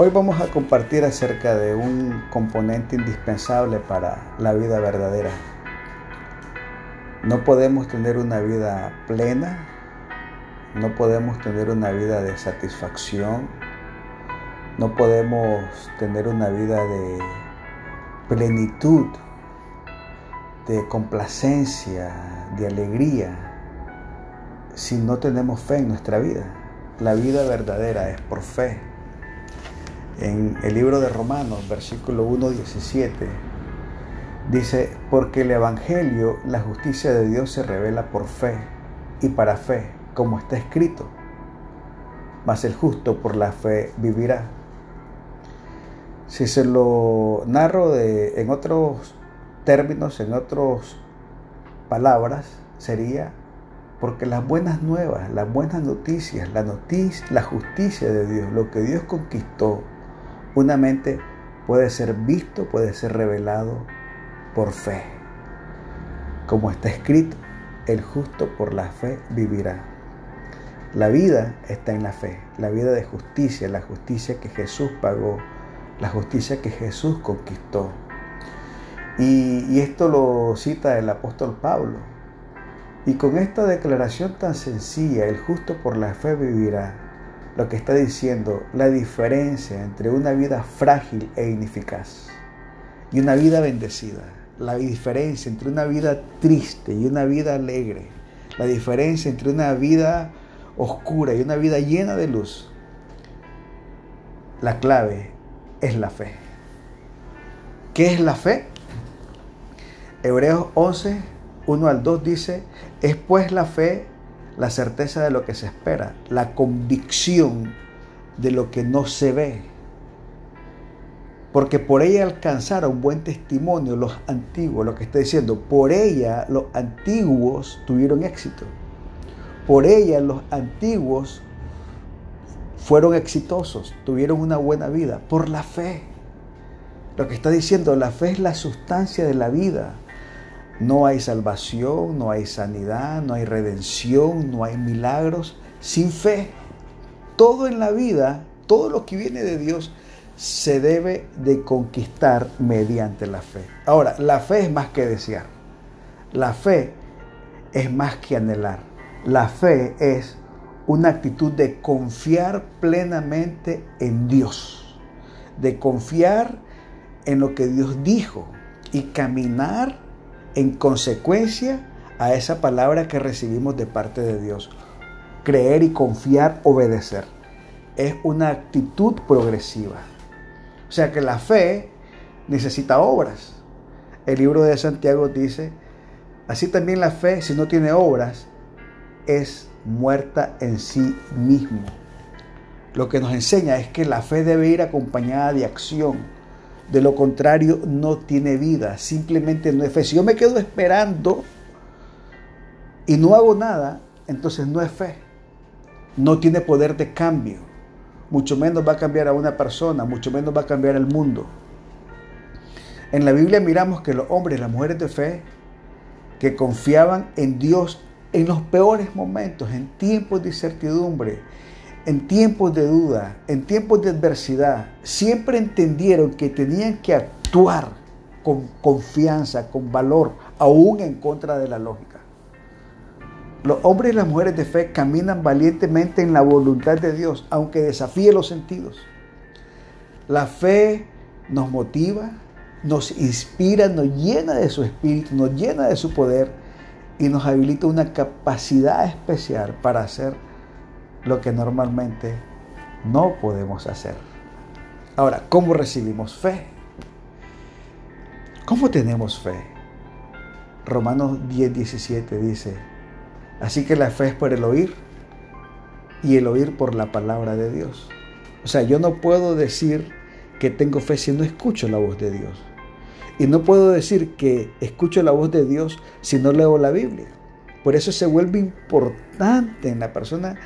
Hoy vamos a compartir acerca de un componente indispensable para la vida verdadera. No podemos tener una vida plena, no podemos tener una vida de satisfacción, no podemos tener una vida de plenitud, de complacencia, de alegría, si no tenemos fe en nuestra vida. La vida verdadera es por fe en el libro de Romanos, versículo 1, 17, dice, porque el Evangelio, la justicia de Dios se revela por fe y para fe, como está escrito, mas el justo por la fe vivirá. Si se lo narro de, en otros términos, en otras palabras, sería porque las buenas nuevas, las buenas noticias, la noticia, la justicia de Dios, lo que Dios conquistó, una mente puede ser visto, puede ser revelado por fe. Como está escrito, el justo por la fe vivirá. La vida está en la fe, la vida de justicia, la justicia que Jesús pagó, la justicia que Jesús conquistó. Y, y esto lo cita el apóstol Pablo. Y con esta declaración tan sencilla, el justo por la fe vivirá, lo que está diciendo, la diferencia entre una vida frágil e ineficaz y una vida bendecida, la diferencia entre una vida triste y una vida alegre, la diferencia entre una vida oscura y una vida llena de luz, la clave es la fe. ¿Qué es la fe? Hebreos 11, 1 al 2 dice, es pues la fe la certeza de lo que se espera, la convicción de lo que no se ve. Porque por ella alcanzaron buen testimonio los antiguos, lo que está diciendo, por ella los antiguos tuvieron éxito. Por ella los antiguos fueron exitosos, tuvieron una buena vida, por la fe. Lo que está diciendo, la fe es la sustancia de la vida. No hay salvación, no hay sanidad, no hay redención, no hay milagros sin fe. Todo en la vida, todo lo que viene de Dios, se debe de conquistar mediante la fe. Ahora, la fe es más que desear. La fe es más que anhelar. La fe es una actitud de confiar plenamente en Dios, de confiar en lo que Dios dijo y caminar en consecuencia a esa palabra que recibimos de parte de Dios. Creer y confiar, obedecer. Es una actitud progresiva. O sea que la fe necesita obras. El libro de Santiago dice, así también la fe, si no tiene obras, es muerta en sí mismo. Lo que nos enseña es que la fe debe ir acompañada de acción de lo contrario, no tiene vida, simplemente no es fe. Si yo me quedo esperando y no hago nada, entonces no es fe. No tiene poder de cambio. Mucho menos va a cambiar a una persona, mucho menos va a cambiar el mundo. En la Biblia miramos que los hombres y las mujeres de fe que confiaban en Dios en los peores momentos, en tiempos de incertidumbre, en tiempos de duda, en tiempos de adversidad, siempre entendieron que tenían que actuar con confianza, con valor, aún en contra de la lógica. Los hombres y las mujeres de fe caminan valientemente en la voluntad de Dios, aunque desafíe los sentidos. La fe nos motiva, nos inspira, nos llena de su espíritu, nos llena de su poder y nos habilita una capacidad especial para hacer lo que normalmente no podemos hacer. Ahora, ¿cómo recibimos fe? ¿Cómo tenemos fe? Romanos 10, 17 dice, así que la fe es por el oír y el oír por la palabra de Dios. O sea, yo no puedo decir que tengo fe si no escucho la voz de Dios. Y no puedo decir que escucho la voz de Dios si no leo la Biblia. Por eso se vuelve importante en la persona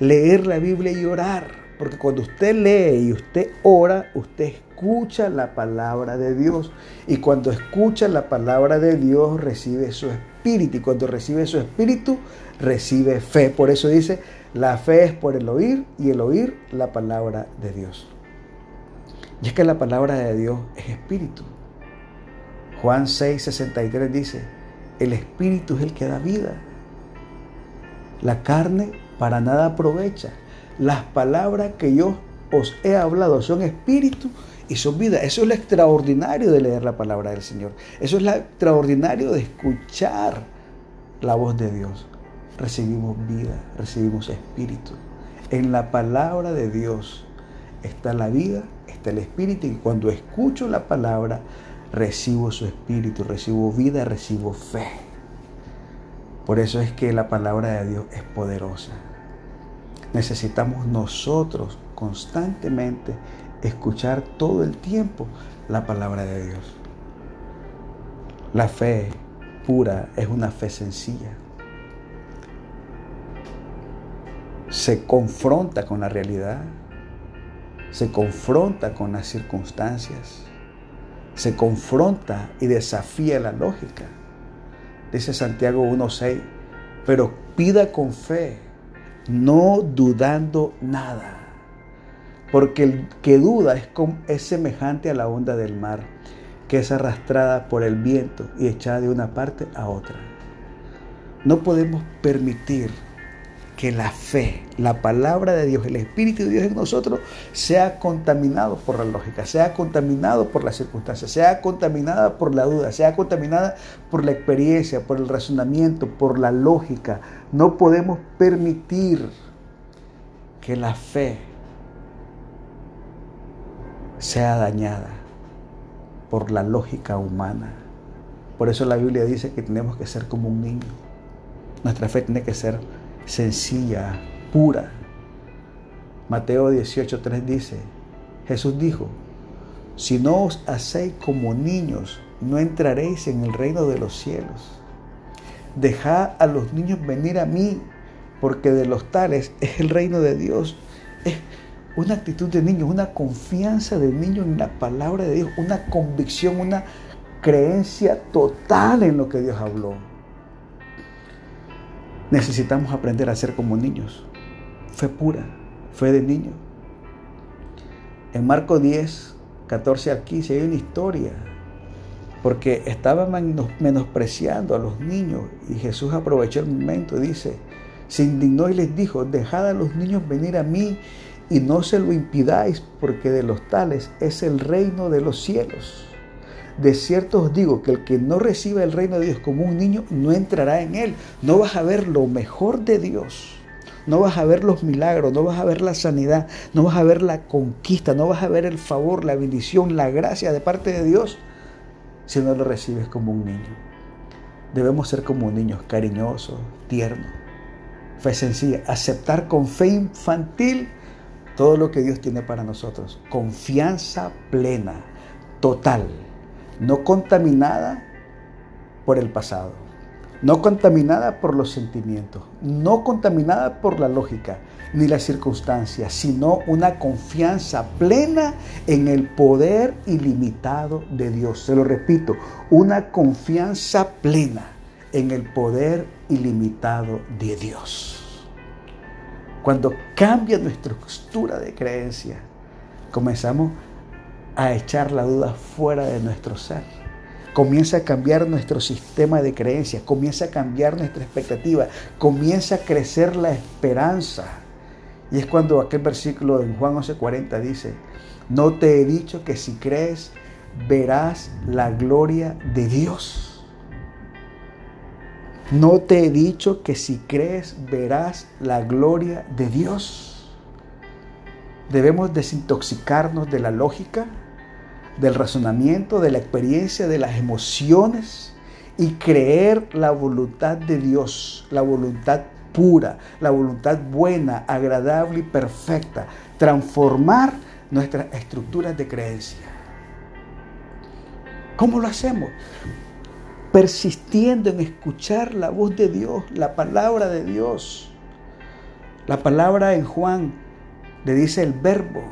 leer la Biblia y orar. Porque cuando usted lee y usted ora, usted escucha la palabra de Dios. Y cuando escucha la palabra de Dios, recibe su espíritu. Y cuando recibe su espíritu, recibe fe. Por eso dice, la fe es por el oír y el oír la palabra de Dios. Y es que la palabra de Dios es espíritu. Juan 6, 63 dice, el espíritu es el que da vida. La carne para nada aprovecha. Las palabras que yo os he hablado son espíritu y son vida. Eso es lo extraordinario de leer la palabra del Señor. Eso es lo extraordinario de escuchar la voz de Dios. Recibimos vida, recibimos espíritu. En la palabra de Dios está la vida, está el espíritu y cuando escucho la palabra recibo su espíritu, recibo vida, recibo fe. Por eso es que la palabra de Dios es poderosa. Necesitamos nosotros constantemente escuchar todo el tiempo la palabra de Dios. La fe pura es una fe sencilla. Se confronta con la realidad, se confronta con las circunstancias, se confronta y desafía la lógica. Dice Santiago 1.6, pero pida con fe, no dudando nada. Porque el que duda es, es semejante a la onda del mar, que es arrastrada por el viento y echada de una parte a otra. No podemos permitir que la fe, la palabra de Dios, el Espíritu de Dios en nosotros sea contaminado por la lógica, sea contaminado por las circunstancias, sea contaminada por la duda, sea contaminada por la experiencia, por el razonamiento, por la lógica. No podemos permitir que la fe sea dañada por la lógica humana. Por eso la Biblia dice que tenemos que ser como un niño. Nuestra fe tiene que ser sencilla, pura. Mateo 18.3 dice, Jesús dijo, si no os hacéis como niños, no entraréis en el reino de los cielos. Dejad a los niños venir a mí, porque de los tales es el reino de Dios. Es una actitud de niño, una confianza de niño en la palabra de Dios, una convicción, una creencia total en lo que Dios habló. Necesitamos aprender a ser como niños. Fe pura, fe de niño. En Marco 10, 14 al 15 hay una historia, porque estaban menospreciando a los niños y Jesús aprovechó el momento y dice, se indignó y les dijo, dejad a los niños venir a mí y no se lo impidáis, porque de los tales es el reino de los cielos. De cierto os digo que el que no reciba el reino de Dios como un niño no entrará en él. No vas a ver lo mejor de Dios. No vas a ver los milagros, no vas a ver la sanidad, no vas a ver la conquista, no vas a ver el favor, la bendición, la gracia de parte de Dios si no lo recibes como un niño. Debemos ser como niños, cariñosos, tiernos, fe sencilla, aceptar con fe infantil todo lo que Dios tiene para nosotros. Confianza plena, total no contaminada por el pasado, no contaminada por los sentimientos, no contaminada por la lógica ni las circunstancias, sino una confianza plena en el poder ilimitado de Dios. Se lo repito, una confianza plena en el poder ilimitado de Dios. Cuando cambia nuestra estructura de creencia, comenzamos a a echar la duda fuera de nuestro ser. Comienza a cambiar nuestro sistema de creencias, comienza a cambiar nuestra expectativa, comienza a crecer la esperanza. Y es cuando aquel versículo en Juan 11:40 dice, no te he dicho que si crees verás la gloria de Dios. No te he dicho que si crees verás la gloria de Dios. Debemos desintoxicarnos de la lógica, del razonamiento, de la experiencia, de las emociones y creer la voluntad de Dios, la voluntad pura, la voluntad buena, agradable y perfecta. Transformar nuestras estructuras de creencia. ¿Cómo lo hacemos? Persistiendo en escuchar la voz de Dios, la palabra de Dios. La palabra en Juan le dice el verbo.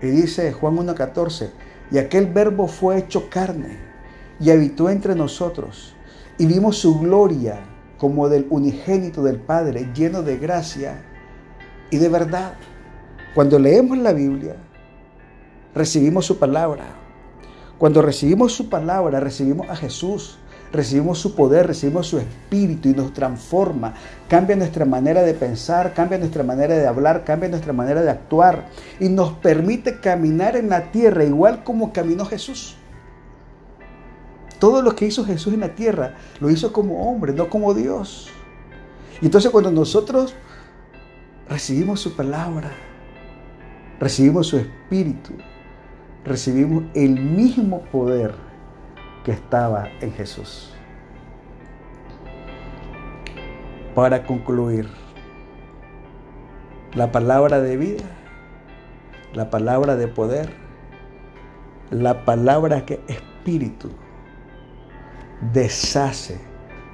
Y dice Juan 1.14, y aquel verbo fue hecho carne y habitó entre nosotros. Y vimos su gloria como del unigénito del Padre, lleno de gracia y de verdad. Cuando leemos la Biblia, recibimos su palabra. Cuando recibimos su palabra, recibimos a Jesús, recibimos su poder, recibimos su espíritu y nos transforma. Cambia nuestra manera de pensar, cambia nuestra manera de hablar, cambia nuestra manera de actuar y nos permite caminar en la tierra igual como caminó Jesús. Todo lo que hizo Jesús en la tierra lo hizo como hombre, no como Dios. Y entonces cuando nosotros recibimos su palabra, recibimos su espíritu, recibimos el mismo poder que estaba en Jesús. Para concluir, la palabra de vida, la palabra de poder, la palabra que espíritu deshace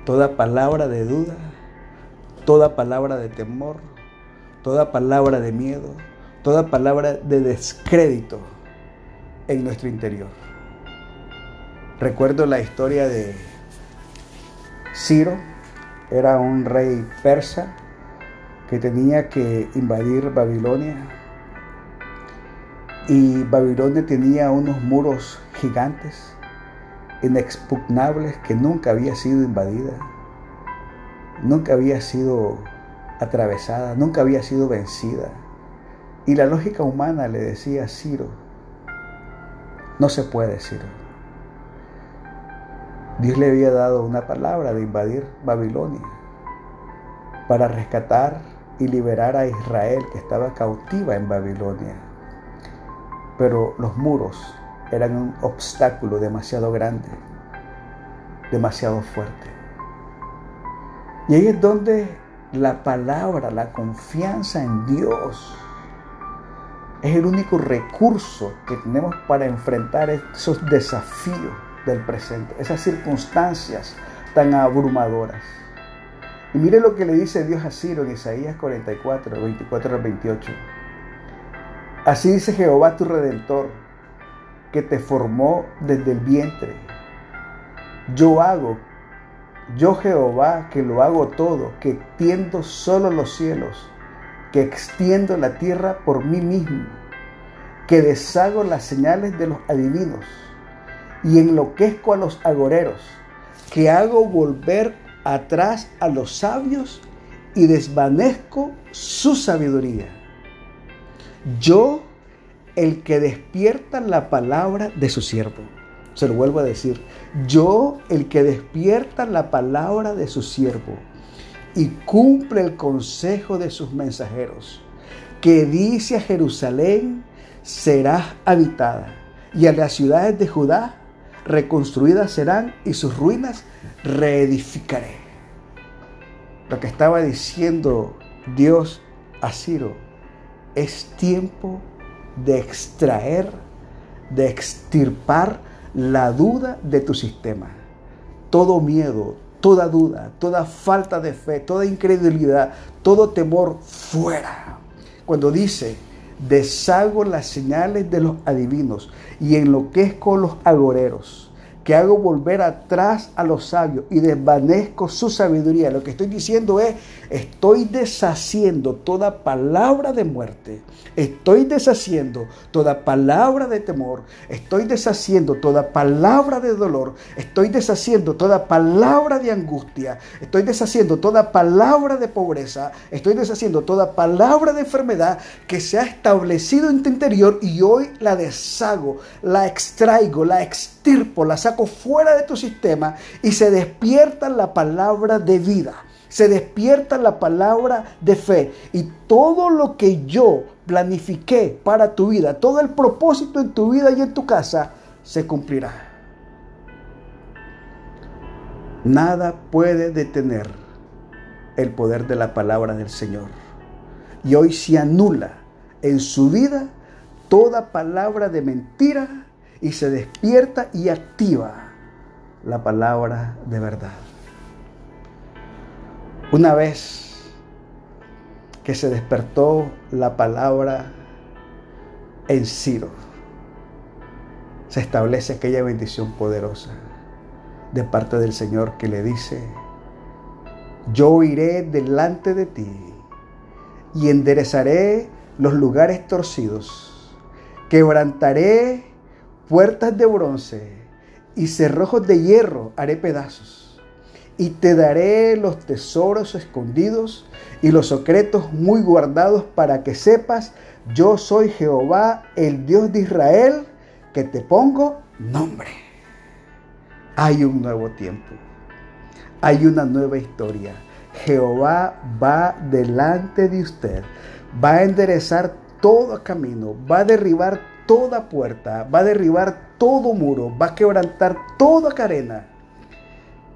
toda palabra de duda, toda palabra de temor, toda palabra de miedo, toda palabra de descrédito en nuestro interior. Recuerdo la historia de Ciro, era un rey persa que tenía que invadir Babilonia y Babilonia tenía unos muros gigantes inexpugnables que nunca había sido invadida, nunca había sido atravesada, nunca había sido vencida. Y la lógica humana le decía a Ciro, no se puede, Ciro. Dios le había dado una palabra de invadir Babilonia para rescatar y liberar a Israel que estaba cautiva en Babilonia. Pero los muros eran un obstáculo demasiado grande, demasiado fuerte. Y ahí es donde la palabra, la confianza en Dios, es el único recurso que tenemos para enfrentar esos desafíos del presente, esas circunstancias tan abrumadoras. Y mire lo que le dice Dios a Ciro en Isaías 44, 24 al 28. Así dice Jehová tu redentor que te formó desde el vientre. Yo hago, yo Jehová, que lo hago todo, que extiendo solo los cielos, que extiendo la tierra por mí mismo, que deshago las señales de los adivinos y enloquezco a los agoreros, que hago volver atrás a los sabios y desvanezco su sabiduría. Yo el que despierta la palabra de su siervo. Se lo vuelvo a decir. Yo, el que despierta la palabra de su siervo y cumple el consejo de sus mensajeros, que dice a Jerusalén, serás habitada, y a las ciudades de Judá reconstruidas serán, y sus ruinas reedificaré. Lo que estaba diciendo Dios a Ciro, es tiempo de extraer, de extirpar la duda de tu sistema. Todo miedo, toda duda, toda falta de fe, toda incredulidad, todo temor fuera. Cuando dice, deshago las señales de los adivinos y enloquezco los agoreros que hago volver atrás a los sabios y desvanezco su sabiduría. Lo que estoy diciendo es, estoy deshaciendo toda palabra de muerte, estoy deshaciendo toda palabra de temor, estoy deshaciendo toda palabra de dolor, estoy deshaciendo toda palabra de angustia, estoy deshaciendo toda palabra de pobreza, estoy deshaciendo toda palabra de enfermedad que se ha establecido en tu interior y hoy la deshago, la extraigo, la extirpo, la saco fuera de tu sistema y se despierta la palabra de vida, se despierta la palabra de fe y todo lo que yo planifiqué para tu vida, todo el propósito en tu vida y en tu casa, se cumplirá. Nada puede detener el poder de la palabra del Señor. Y hoy se anula en su vida toda palabra de mentira y se despierta y activa la palabra de verdad. Una vez que se despertó la palabra en Ciro, se establece aquella bendición poderosa de parte del Señor que le dice, yo iré delante de ti y enderezaré los lugares torcidos Quebrantaré puertas de bronce y cerrojos de hierro haré pedazos. Y te daré los tesoros escondidos y los secretos muy guardados para que sepas, yo soy Jehová, el Dios de Israel, que te pongo nombre. Hay un nuevo tiempo. Hay una nueva historia. Jehová va delante de usted. Va a enderezar todo camino. Va a derribar toda puerta. Va a derribar todo muro. Va a quebrantar toda cadena.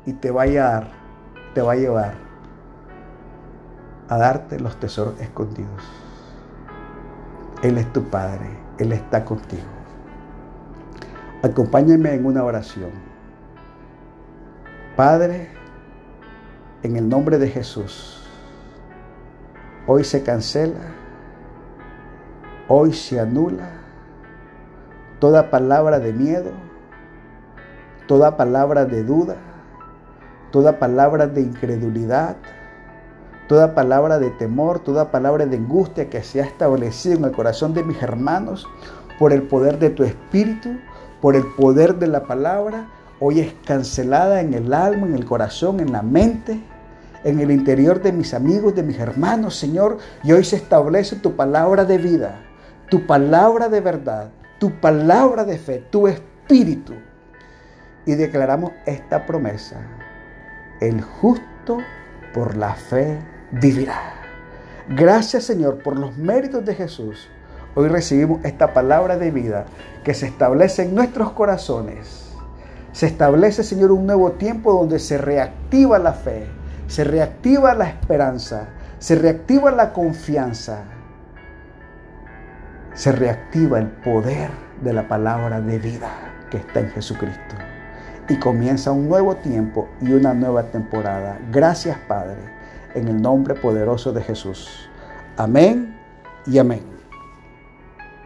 Y te va a llevar, te va a llevar a darte los tesoros escondidos. Él es tu Padre. Él está contigo. Acompáñame en una oración. Padre, en el nombre de Jesús, hoy se cancela, hoy se anula toda palabra de miedo, toda palabra de duda, toda palabra de incredulidad, toda palabra de temor, toda palabra de angustia que se ha establecido en el corazón de mis hermanos por el poder de tu Espíritu, por el poder de la palabra, hoy es cancelada en el alma, en el corazón, en la mente en el interior de mis amigos, de mis hermanos, Señor, y hoy se establece tu palabra de vida, tu palabra de verdad, tu palabra de fe, tu espíritu. Y declaramos esta promesa, el justo por la fe vivirá. Gracias Señor por los méritos de Jesús. Hoy recibimos esta palabra de vida que se establece en nuestros corazones. Se establece, Señor, un nuevo tiempo donde se reactiva la fe, se reactiva la esperanza, se reactiva la confianza, se reactiva el poder de la palabra de vida que está en Jesucristo. Y comienza un nuevo tiempo y una nueva temporada. Gracias Padre, en el nombre poderoso de Jesús. Amén y amén.